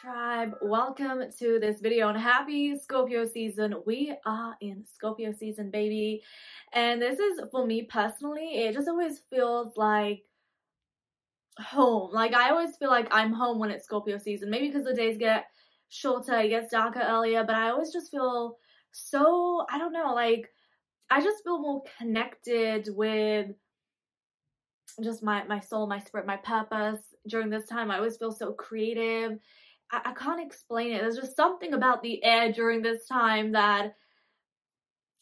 tribe welcome to this video and happy scorpio season. We are in scorpio season baby. And this is for me personally it just always feels like home. Like i always feel like i'm home when it's scorpio season. Maybe because the days get shorter it gets darker earlier but i always just feel so i don't know like i just feel more connected with just my my soul my spirit my purpose during this time. I always feel so creative I, I can't explain it there's just something about the air during this time that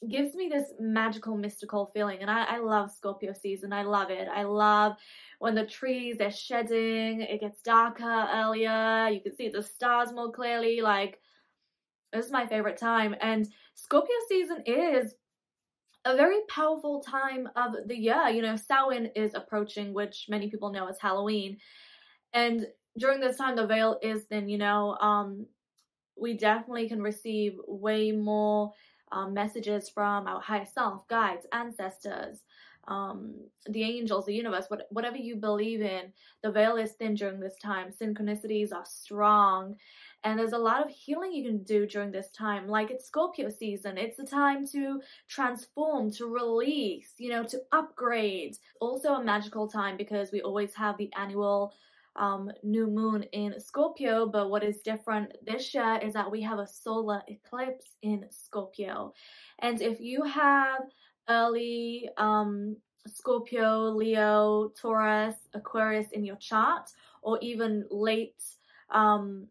gives me this magical mystical feeling and I, I love scorpio season i love it i love when the trees they're shedding it gets darker earlier you can see the stars more clearly like this is my favorite time and scorpio season is a very powerful time of the year. You know, Samhain is approaching, which many people know as Halloween. And during this time, the veil is thin, you know, um, we definitely can receive way more um, messages from our higher self, guides, ancestors, um, the angels, the universe, what, whatever you believe in. The veil is thin during this time. Synchronicities are strong. And there's a lot of healing you can do during this time. Like it's Scorpio season. It's the time to transform, to release, you know, to upgrade. Also a magical time because we always have the annual um, new moon in Scorpio. But what is different this year is that we have a solar eclipse in Scorpio. And if you have early um, Scorpio, Leo, Taurus, Aquarius in your chart, or even late um,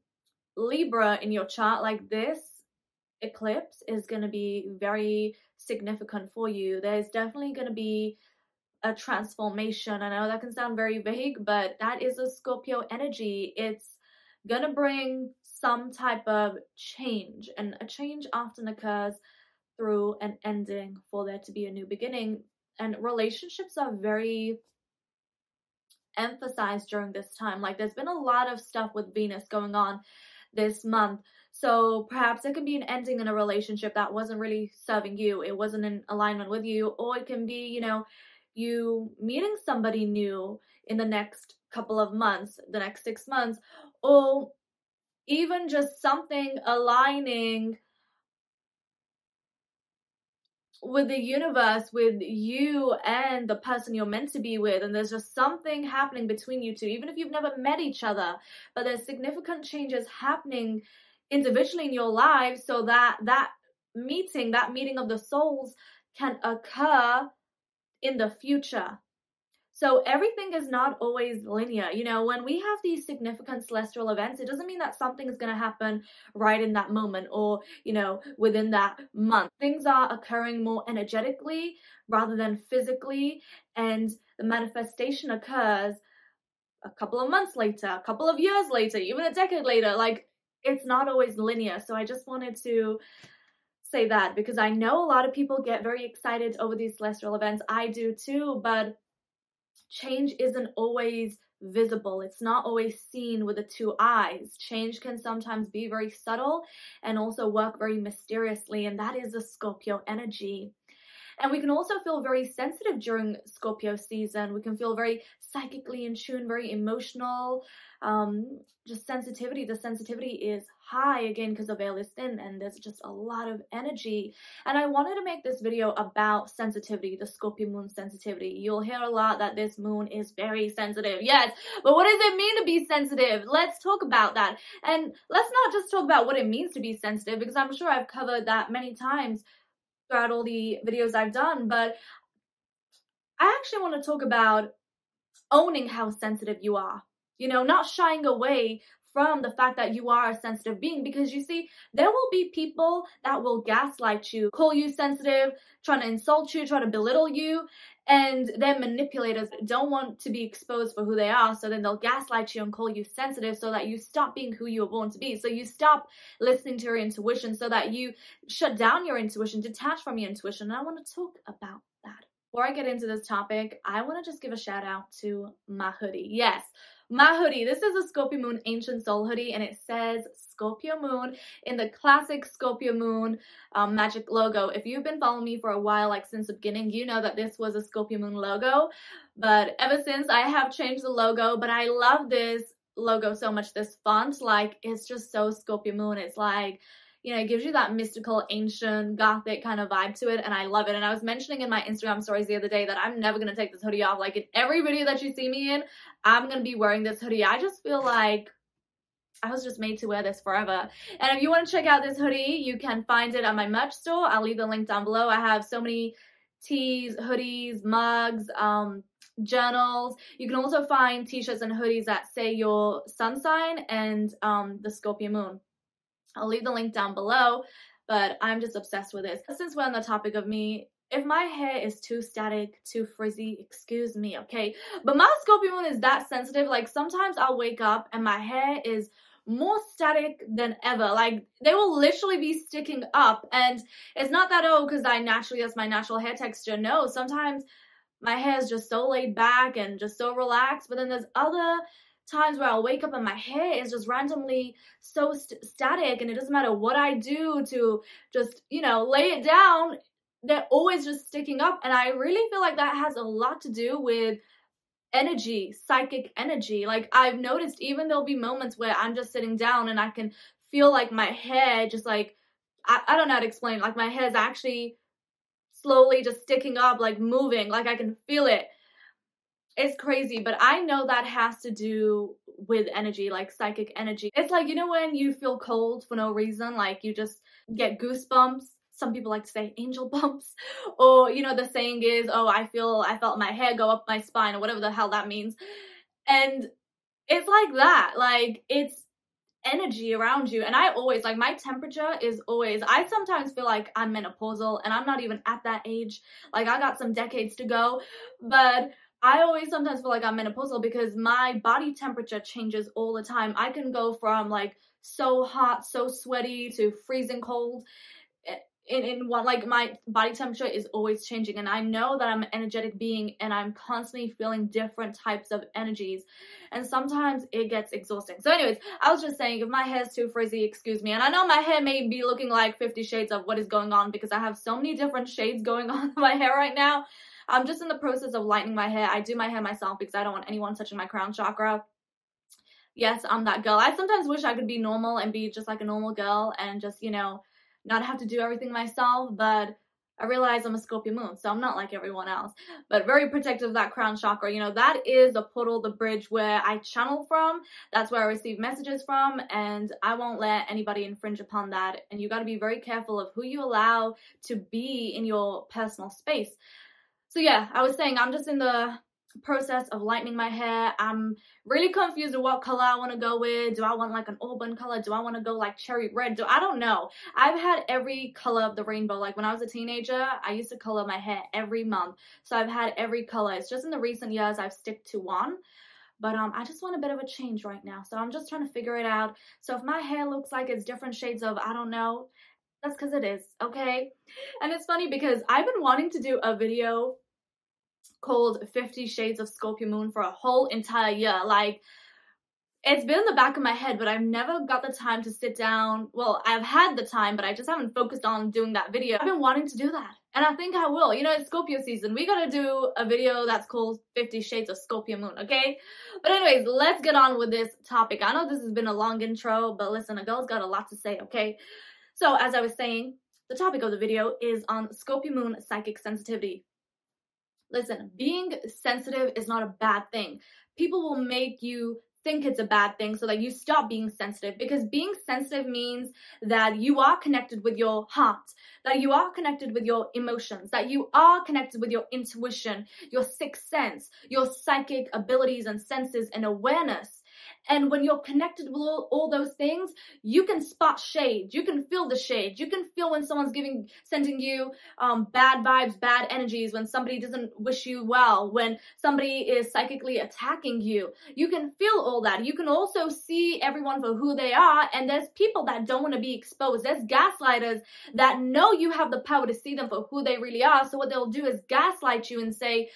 Libra in your chart, like this eclipse is going to be very significant for you. There's definitely going to be a transformation. I know that can sound very vague, but that is a Scorpio energy. It's going to bring some type of change, and a change often occurs through an ending for there to be a new beginning. And relationships are very emphasized during this time. Like, there's been a lot of stuff with Venus going on this month. So perhaps it can be an ending in a relationship that wasn't really serving you, it wasn't in alignment with you, or it can be, you know, you meeting somebody new in the next couple of months, the next six months, or even just something aligning with the universe, with you and the person you're meant to be with, and there's just something happening between you two, even if you've never met each other, but there's significant changes happening individually in your lives so that that meeting, that meeting of the souls can occur in the future. So everything is not always linear. You know, when we have these significant celestial events, it doesn't mean that something is going to happen right in that moment or, you know, within that month. Things are occurring more energetically rather than physically, and the manifestation occurs a couple of months later, a couple of years later, even a decade later. Like, it's not always linear. So I just wanted to say that because I know a lot of people get very excited over these celestial events. I do too, but change isn't always visible. It's not always seen with the two eyes. Change can sometimes be very subtle and also work very mysteriously, and that is the Scorpio energy. And we can also feel very sensitive during Scorpio season. We can feel very psychically in tune, very emotional. Um, just sensitivity. The sensitivity is high again because the veil is thin and there's just a lot of energy. And I wanted to make this video about sensitivity, the Scorpio moon sensitivity. You'll hear a lot that this moon is very sensitive. Yes, but what does it mean to be sensitive? Let's talk about that. And let's not just talk about what it means to be sensitive because I'm sure I've covered that many times throughout all the videos I've done, but I actually want to talk about owning how sensitive you are. You know, not shying away from the fact that you are a sensitive being because you see, there will be people that will gaslight you, call you sensitive, trying to insult you, try to belittle you, and then manipulators don't want to be exposed for who they are, so then they'll gaslight you and call you sensitive so that you stop being who you were born to be. So you stop listening to your intuition so that you shut down your intuition, detach from your intuition. And I want to talk about that. Before I get into this topic, I want to just give a shout out to my hoodie. Yes, my hoodie. This is a Scorpio Moon Ancient Soul hoodie, and it says Scorpio Moon in the classic Scorpio Moon um, magic logo. If you've been following me for a while, like since the beginning, you know that this was a Scorpio Moon logo. But ever since, I have changed the logo, but I love this logo so much, this font. Like, it's just so Scorpio Moon. It's like, you know, it gives you that mystical, ancient, gothic kind of vibe to it, and I love it. And I was mentioning in my Instagram stories the other day that I'm never gonna take this hoodie off. Like in every video that you see me in, I'm gonna be wearing this hoodie. I just feel like I was just made to wear this forever. And if you want to check out this hoodie, you can find it at my merch store. I'll leave the link down below. I have so many tees, hoodies, mugs, um, journals. You can also find t-shirts and hoodies that say your sun sign and um, the Scorpio moon. I'll leave the link down below, but I'm just obsessed with this. Since we're on the topic of me, if my hair is too static, too frizzy, excuse me, okay? But my Scorpio moon is that sensitive. Like sometimes I'll wake up and my hair is more static than ever. Like they will literally be sticking up. And it's not that, oh, because I naturally, that's my natural hair texture. No, sometimes my hair is just so laid back and just so relaxed. But then there's other times where I'll wake up and my hair is just randomly so st- static and it doesn't matter what I do to just, you know, lay it down, they're always just sticking up. And I really feel like that has a lot to do with energy, psychic energy. Like I've noticed even there'll be moments where I'm just sitting down and I can feel like my hair just like, I, I don't know how to explain, like my hair is actually slowly just sticking up, like moving, like I can feel it it's crazy, but I know that has to do with energy, like psychic energy. It's like, you know, when you feel cold for no reason, like you just get goosebumps. Some people like to say angel bumps. Or, you know, the saying is, oh, I feel, I felt my hair go up my spine or whatever the hell that means. And it's like that. Like, it's energy around you. And I always, like, my temperature is always, I sometimes feel like I'm menopausal and I'm not even at that age. Like, I got some decades to go. But I always sometimes feel like I'm menopausal because my body temperature changes all the time. I can go from like so hot, so sweaty to freezing cold in, one like my body temperature is always changing and I know that I'm an energetic being and I'm constantly feeling different types of energies and sometimes it gets exhausting. So anyways, I was just saying if my hair's too frizzy, excuse me. And I know my hair may be looking like 50 shades of what is going on because I have so many different shades going on in my hair right now. I'm just in the process of lightening my hair. I do my hair myself because I don't want anyone touching my crown chakra. Yes, I'm that girl. I sometimes wish I could be normal and be just like a normal girl and just, you know, not have to do everything myself, but I realize I'm a Scorpio moon, so I'm not like everyone else. But very protective of that crown chakra. You know, that is the portal, the bridge where I channel from. That's where I receive messages from, and I won't let anybody infringe upon that. And you got to be very careful of who you allow to be in your personal space. So yeah, I was saying I'm just in the process of lightening my hair. I'm really confused of what color I want to go with. Do I want like an auburn color? Do I want to go like cherry red? Do I don't know. I've had every color of the rainbow. Like when I was a teenager, I used to color my hair every month. So I've had every color. It's just in the recent years I've stick to one. But um, I just want a bit of a change right now. So I'm just trying to figure it out. So if my hair looks like it's different shades of, I don't know, that's because it is, okay? And it's funny because I've been wanting to do a video called 50 Shades of Scorpio Moon for a whole entire year. Like, it's been in the back of my head, but I've never got the time to sit down. Well, I've had the time, but I just haven't focused on doing that video. I've been wanting to do that. And I think I will. You know, it's Scorpio season. We gotta do a video that's called 50 Shades of Scorpio Moon, okay? But anyways, let's get on with this topic. I know this has been a long intro, but listen, a girl's got a lot to say, okay? So, as I was saying, the topic of the video is on Scorpio Moon psychic sensitivity. Listen, being sensitive is not a bad thing. People will make you think it's a bad thing so that you stop being sensitive because being sensitive means that you are connected with your heart, that you are connected with your emotions, that you are connected with your intuition, your sixth sense, your psychic abilities and senses and awareness. And when you're connected with all, all those things, you can spot shade. You can feel the shade. You can feel when someone's giving, sending you um, bad vibes, bad energies, when somebody doesn't wish you well, when somebody is psychically attacking you. You can feel all that. You can also see everyone for who they are. And there's people that don't want to be exposed. There's gaslighters that know you have the power to see them for who they really are. So what they'll do is gaslight you and say,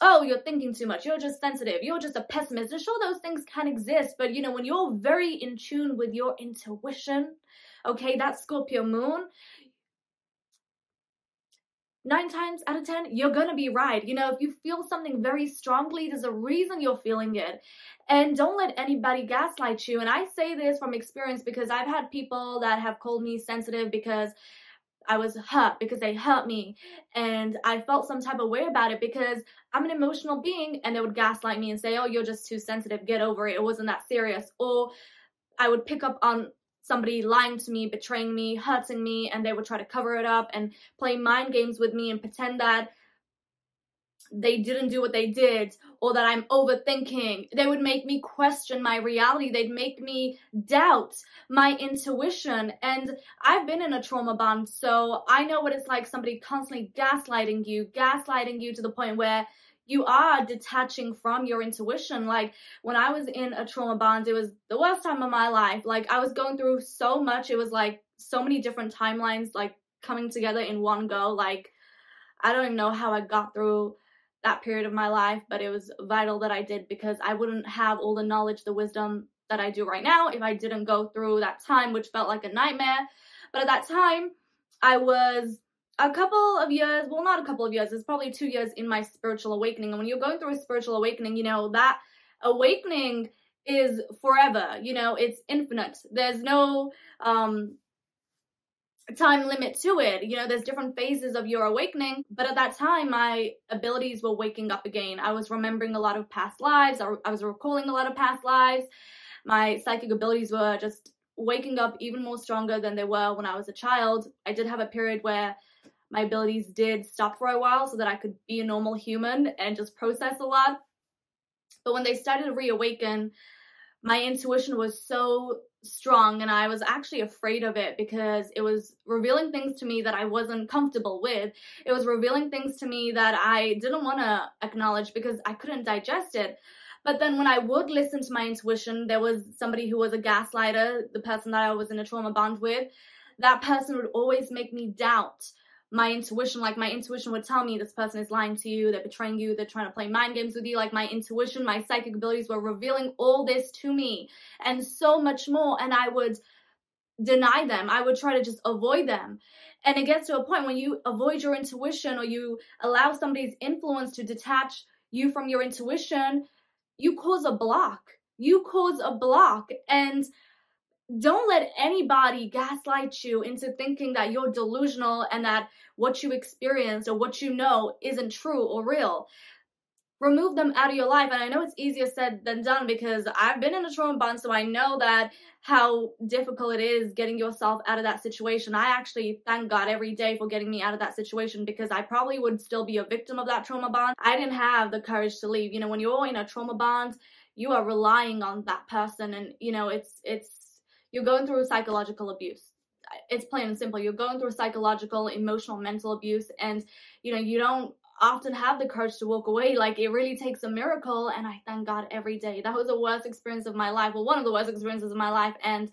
oh, you're thinking too much, you're just sensitive, you're just a pessimist. And sure, those things can exist, but you know, when you're very in tune with your intuition, okay, that Scorpio moon, nine times out of ten, you're gonna be right. You know, if you feel something very strongly, there's a reason you're feeling it. And don't let anybody gaslight you. And I say this from experience because I've had people that have called me sensitive because I was hurt because they hurt me and I felt some type of way about it because I'm an emotional being and they would gaslight me and say, "Oh, you're just too sensitive. Get over it. It wasn't that serious." Or I would pick up on somebody lying to me, betraying me, hurting me, and they would try to cover it up and play mind games with me and pretend that they didn't do what they did or that I'm overthinking. They would make me question my reality. They'd make me doubt my intuition. And I've been in a trauma bond, so I know what it's like somebody constantly gaslighting you, gaslighting you to the point where you are detaching from your intuition. Like when I was in a trauma bond, it was the worst time of my life. Like I was going through so much. It was like so many different timelines like coming together in one go. Like I don't even know how I got through that period of my life, but it was vital that I did because I wouldn't have all the knowledge, the wisdom that I do right now if I didn't go through that time, which felt like a nightmare. But at that time, I was a couple of years, well, not a couple of years, it's probably two years in my spiritual awakening. And when you're going through a spiritual awakening, you know, that awakening is forever, you know, it's infinite. There's no um time limit to it. You know, there's different phases of your awakening, but at that time, my abilities were waking up again. I was remembering a lot of past lives, I was recalling a lot of past lives. My psychic abilities were just waking up even more stronger than they were when I was a child. I did have a period where my abilities did stop for a while so that I could be a normal human and just process a lot. But when they started to reawaken, my intuition was so strong and I was actually afraid of it because it was revealing things to me that I wasn't comfortable with. It was revealing things to me that I didn't want to acknowledge because I couldn't digest it. But then when I would listen to my intuition, there was somebody who was a gaslighter, the person that I was in a trauma bond with. That person would always make me doubt my intuition, like my intuition would tell me this person is lying to you, they're betraying you, they're trying to play mind games with you. Like my intuition, my psychic abilities were revealing all this to me and so much more. And I would deny them. I would try to just avoid them. And it gets to a point when you avoid your intuition or you allow somebody's influence to detach you from your intuition, you cause a block. You cause a block. And don't let anybody gaslight you into thinking that you're delusional and that what you experienced or what you know isn't true or real. Remove them out of your life. And I know it's easier said than done because I've been in a trauma bond, so I know that how difficult it is getting yourself out of that situation. I actually thank God every day for getting me out of that situation because I probably would still be a victim of that trauma bond. I didn't have the courage to leave. You know, when you're in a trauma bond, you are relying on that person and you know it's it's you're going through psychological abuse. It's plain and simple. You're going through psychological emotional mental abuse and you know you don't often have the courage to walk away. Like it really takes a miracle and i thank god every day. That was the worst experience of my life. Well one of the worst experiences of my life and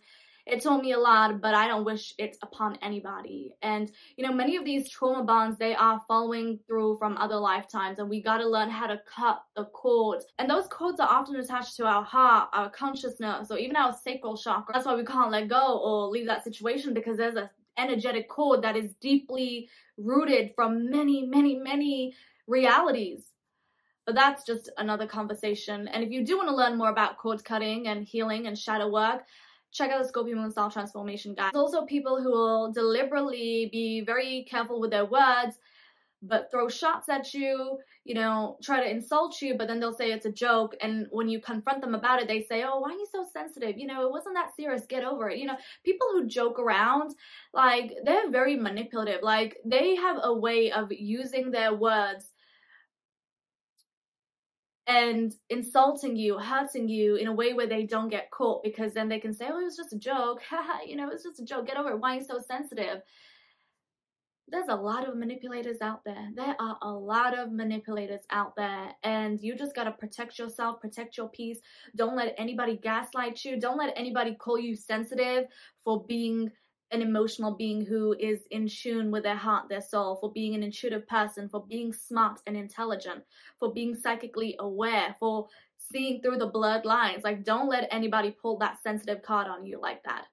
it taught me a lot, but I don't wish it upon anybody. And, you know, many of these trauma bonds, they are following through from other lifetimes, and we got to learn how to cut the cords. And those cords are often attached to our heart, our consciousness, or even our sacral chakra. That's why we can't let go or leave that situation because there's a energetic cord that is deeply rooted from many, many, many realities. But that's just another conversation. And if you do want to learn more about cord cutting and healing and shadow work, check out the Scorpio Moon Self Transformation Guide. There's also people who will deliberately be very careful with their words, but throw shots at you, you know, try to insult you, but then they'll say it's a joke. And when you confront them about it, they say, Oh, why are you so sensitive? You know, it wasn't that serious. Get over it. You know, people who joke around, like, they're very manipulative. Like, they have a way of using their words and insulting you, hurting you in a way where they don't get caught because then they can say, oh, it was just a joke. you know, it was just a joke. Get over it. Why are you so sensitive? There's a lot of manipulators out there. There are a lot of manipulators out there, and you just got to protect yourself, protect your peace. Don't let anybody gaslight you. Don't let anybody call you sensitive for being an emotional being who is in tune with their heart, their soul, for being an intuitive person, for being smart and intelligent, for being psychically aware, for seeing through the blurred lines. Like, don't let anybody pull that sensitive card on you like that.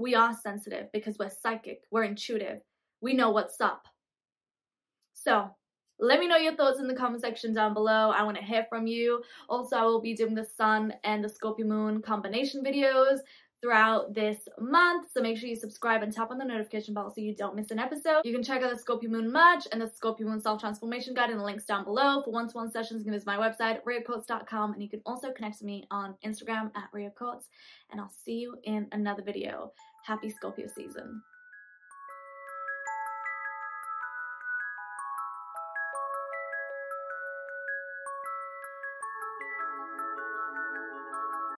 we are sensitive because we're psychic, we're intuitive, we know what's up. So, let me know your thoughts in the comment section down below. I want to hear from you. Also, I will be doing the sun and the Scorpio moon combination videos throughout this month. So make sure you subscribe and tap on the notification bell so you don't miss an episode. You can check out the Scorpio Moon merch and the Scorpio Moon Self Transformation Guide in the links down below. For one-to-one sessions, you can visit my website, riacoates.com, and you can also connect to me on Instagram at rheacoates. And I'll see you in another video. Happy Scorpio season.